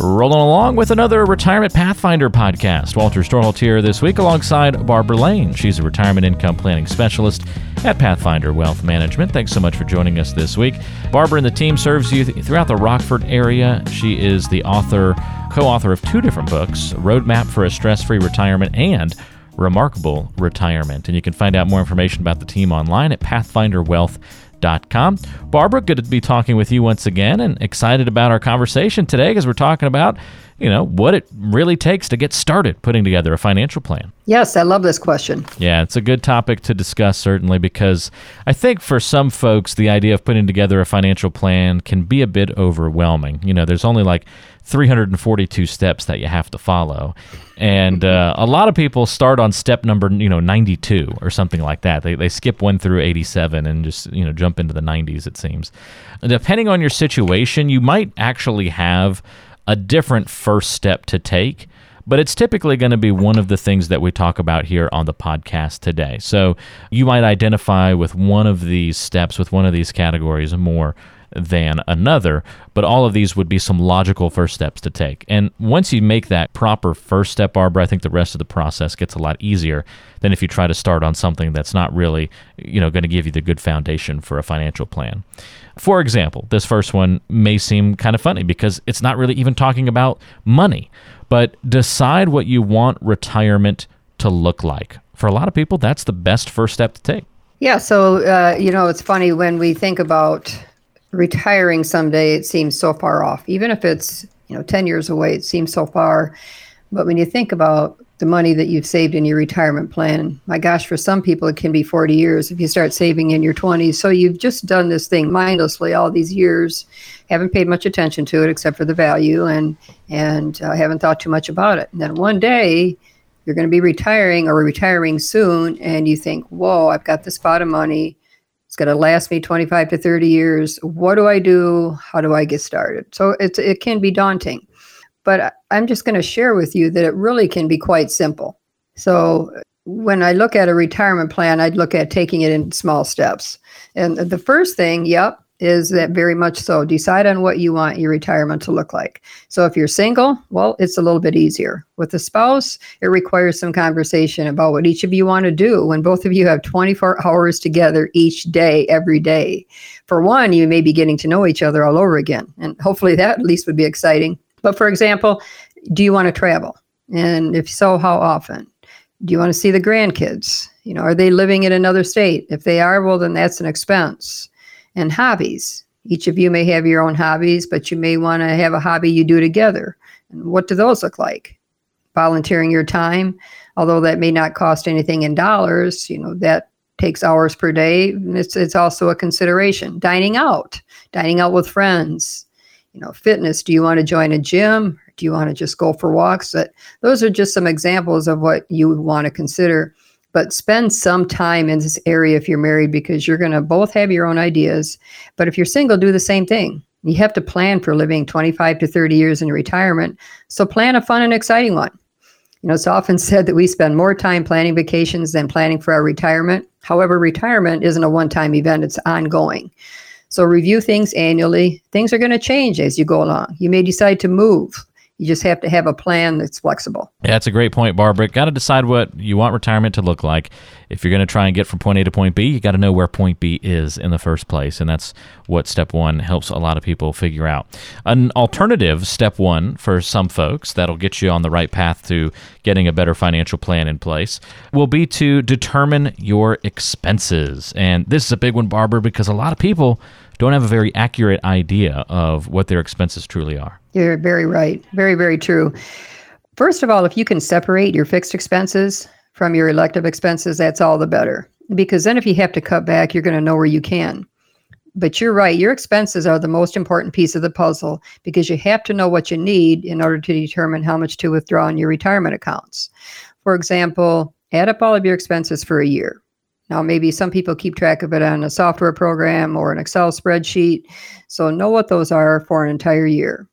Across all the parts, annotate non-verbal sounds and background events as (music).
Rolling along with another Retirement Pathfinder podcast. Walter Storholt here this week alongside Barbara Lane. She's a retirement income planning specialist at Pathfinder Wealth Management. Thanks so much for joining us this week. Barbara and the team serves you throughout the Rockford area. She is the author, co-author of two different books, Roadmap for a Stress-Free Retirement and Remarkable Retirement. And you can find out more information about the team online at Pathfinder pathfinderwealth.com Barbara, good to be talking with you once again and excited about our conversation today because we're talking about, you know, what it really takes to get started putting together a financial plan. Yes, I love this question. Yeah, it's a good topic to discuss, certainly, because I think for some folks, the idea of putting together a financial plan can be a bit overwhelming. You know, there's only like 342 steps that you have to follow. And (laughs) uh, a lot of people start on step number, you know, 92 or something like that. They, they skip one through 87 and just, you know, jump into the 90s, it seems. Depending on your situation, you might actually have a different first step to take but it's typically going to be one of the things that we talk about here on the podcast today. So you might identify with one of these steps, with one of these categories more than another, but all of these would be some logical first steps to take. And once you make that proper first step, Barbara, I think the rest of the process gets a lot easier than if you try to start on something that's not really, you know, going to give you the good foundation for a financial plan. For example, this first one may seem kind of funny because it's not really even talking about money, but decide what you want retirement to look like. For a lot of people, that's the best first step to take. Yeah, so uh, you know, it's funny when we think about retiring someday, it seems so far off. Even if it's, you know, 10 years away, it seems so far. But when you think about the money that you've saved in your retirement plan, my gosh, for some people, it can be 40 years if you start saving in your 20s. So you've just done this thing mindlessly all these years, haven't paid much attention to it except for the value and, and uh, haven't thought too much about it. And then one day, you're going to be retiring or retiring soon, and you think, whoa, I've got this pot of money it's going to last me 25 to 30 years. What do I do? How do I get started? So it's, it can be daunting. But I'm just going to share with you that it really can be quite simple. So when I look at a retirement plan, I'd look at taking it in small steps. And the first thing, yep, is that very much so. Decide on what you want your retirement to look like. So if you're single, well, it's a little bit easier. With a spouse, it requires some conversation about what each of you want to do when both of you have 24 hours together each day, every day. For one, you may be getting to know each other all over again. And hopefully that at least would be exciting. But for example, do you want to travel? And if so, how often? Do you want to see the grandkids? You know, are they living in another state? If they are, well, then that's an expense and hobbies. Each of you may have your own hobbies, but you may want to have a hobby you do together. And what do those look like? Volunteering your time, although that may not cost anything in dollars, you know, that takes hours per day. It's, it's also a consideration. Dining out, dining out with friends, you know, fitness. Do you want to join a gym? Do you want to just go for walks? That those are just some examples of what you would want to consider but spend some time in this area if you're married because you're going to both have your own ideas. But if you're single, do the same thing. You have to plan for living 25 to 30 years in retirement. So plan a fun and exciting one. You know, it's often said that we spend more time planning vacations than planning for our retirement. However, retirement isn't a one time event, it's ongoing. So review things annually. Things are going to change as you go along. You may decide to move. You just have to have a plan that's flexible. Yeah, that's a great point, Barbara. Got to decide what you want retirement to look like. If you're going to try and get from point A to point B, you got to know where point B is in the first place. And that's what step one helps a lot of people figure out. An alternative step one for some folks that'll get you on the right path to getting a better financial plan in place will be to determine your expenses. And this is a big one, Barbara, because a lot of people don't have a very accurate idea of what their expenses truly are. You're very right. Very, very true. First of all, if you can separate your fixed expenses from your elective expenses, that's all the better. Because then if you have to cut back, you're going to know where you can. But you're right, your expenses are the most important piece of the puzzle because you have to know what you need in order to determine how much to withdraw in your retirement accounts. For example, add up all of your expenses for a year. Now, maybe some people keep track of it on a software program or an Excel spreadsheet. So, know what those are for an entire year.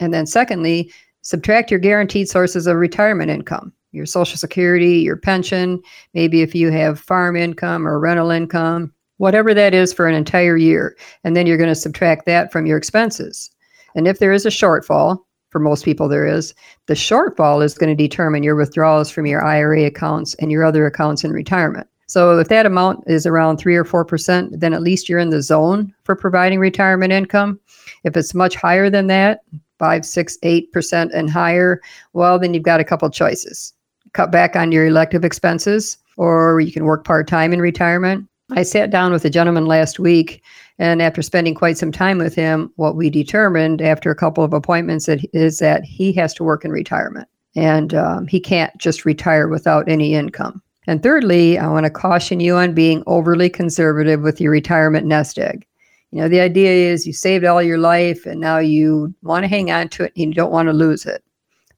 And then, secondly, subtract your guaranteed sources of retirement income your Social Security, your pension, maybe if you have farm income or rental income, whatever that is for an entire year. And then you're going to subtract that from your expenses. And if there is a shortfall, for most people there is, the shortfall is going to determine your withdrawals from your IRA accounts and your other accounts in retirement. So if that amount is around three or four percent, then at least you're in the zone for providing retirement income. If it's much higher than that, five, six, eight percent and higher, well, then you've got a couple choices. Cut back on your elective expenses, or you can work part-time in retirement. I sat down with a gentleman last week, and after spending quite some time with him, what we determined after a couple of appointments is that he has to work in retirement, and um, he can't just retire without any income. And thirdly, I want to caution you on being overly conservative with your retirement nest egg. You know, the idea is you saved all your life and now you want to hang on to it and you don't want to lose it.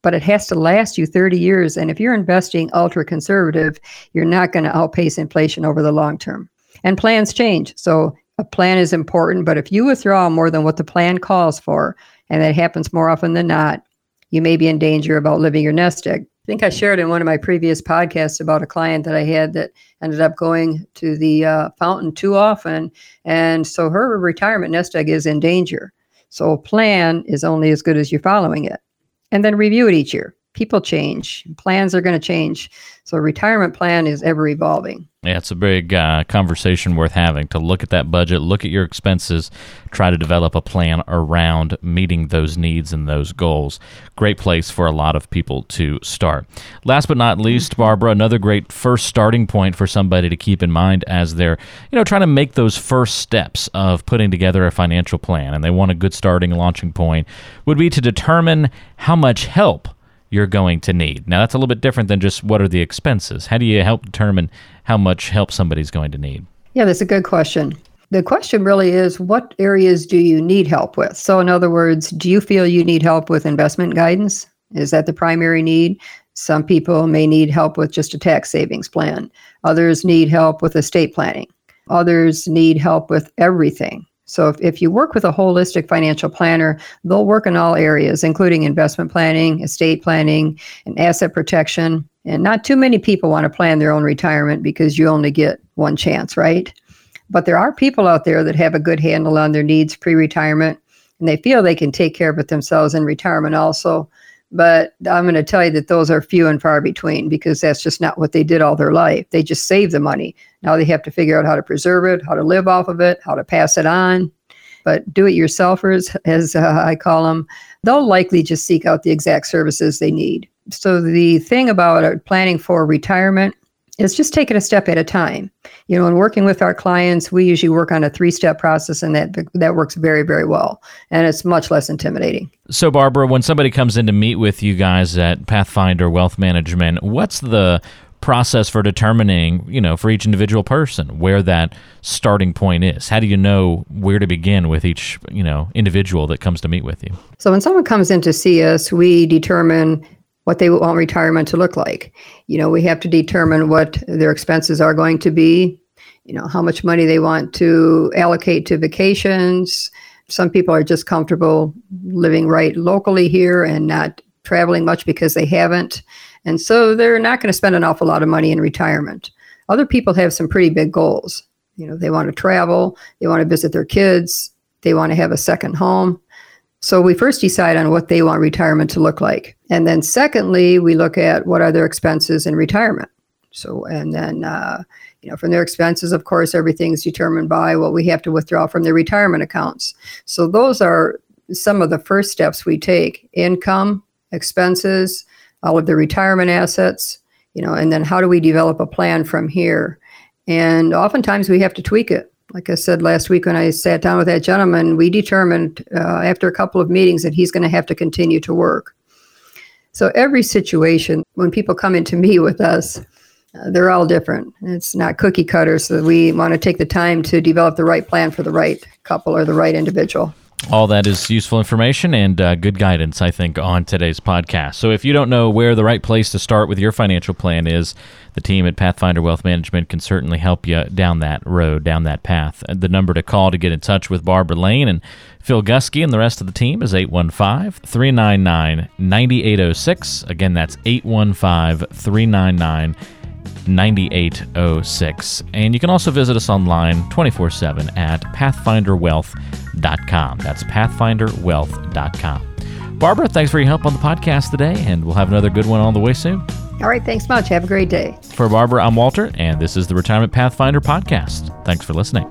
But it has to last you 30 years. And if you're investing ultra conservative, you're not going to outpace inflation over the long term. And plans change. So a plan is important, but if you withdraw more than what the plan calls for, and that happens more often than not, you may be in danger of outliving your nest egg I think I shared in one of my previous podcasts about a client that I had that ended up going to the uh, fountain too often. And so her retirement nest egg is in danger. So a plan is only as good as you're following it. And then review it each year. People change, plans are going to change. So a retirement plan is ever evolving. Yeah, it's a big uh, conversation worth having to look at that budget, look at your expenses, try to develop a plan around meeting those needs and those goals. Great place for a lot of people to start. Last but not least, Barbara, another great first starting point for somebody to keep in mind as they're, you know, trying to make those first steps of putting together a financial plan and they want a good starting launching point would be to determine how much help you're going to need. Now, that's a little bit different than just what are the expenses. How do you help determine how much help somebody's going to need? Yeah, that's a good question. The question really is what areas do you need help with? So, in other words, do you feel you need help with investment guidance? Is that the primary need? Some people may need help with just a tax savings plan. Others need help with estate planning. Others need help with everything. So if, if you work with a holistic financial planner, they'll work in all areas, including investment planning, estate planning, and asset protection. And not too many people want to plan their own retirement because you only get one chance, right? But there are people out there that have a good handle on their needs pre retirement and they feel they can take care of it themselves in retirement also. But I'm going to tell you that those are few and far between because that's just not what they did all their life. They just saved the money. Now they have to figure out how to preserve it, how to live off of it, how to pass it on. But do it yourselfers, as uh, I call them, they'll likely just seek out the exact services they need. So the thing about uh, planning for retirement is just taking a step at a time. You know, in working with our clients, we usually work on a three-step process, and that that works very, very well, and it's much less intimidating. So, Barbara, when somebody comes in to meet with you guys at Pathfinder Wealth Management, what's the process for determining, you know, for each individual person where that starting point is? How do you know where to begin with each, you know, individual that comes to meet with you? So when someone comes in to see us, we determine what they want retirement to look like. You know, we have to determine what their expenses are going to be, you know, how much money they want to allocate to vacations. Some people are just comfortable living right locally here and not traveling much because they haven't. And so they're not going to spend an awful lot of money in retirement. Other people have some pretty big goals. You know, they want to travel, they want to visit their kids, they want to have a second home. So we first decide on what they want retirement to look like. And then secondly, we look at what are their expenses in retirement. So, and then, uh, you know, from their expenses, of course, everything's determined by what we have to withdraw from their retirement accounts. So those are some of the first steps we take income, expenses, all of their retirement assets, you know, and then how do we develop a plan from here? And oftentimes we have to tweak it like I said last week when I sat down with that gentleman, we determined uh, after a couple of meetings that he's going to have to continue to work. So every situation, when people come into me with us, uh, they're all different. It's not cookie cutter, so we want to take the time to develop the right plan for the right couple or the right individual. All that is useful information and uh, good guidance, I think, on today's podcast. So, if you don't know where the right place to start with your financial plan is, the team at Pathfinder Wealth Management can certainly help you down that road, down that path. The number to call to get in touch with Barbara Lane and Phil Gusky and the rest of the team is 815 399 9806. Again, that's 815 399 9806. And you can also visit us online 24 7 at pathfinderwealth.com. That's pathfinderwealth.com. Barbara, thanks for your help on the podcast today, and we'll have another good one on the way soon. All right, thanks much. Have a great day. For Barbara, I'm Walter, and this is the Retirement Pathfinder Podcast. Thanks for listening.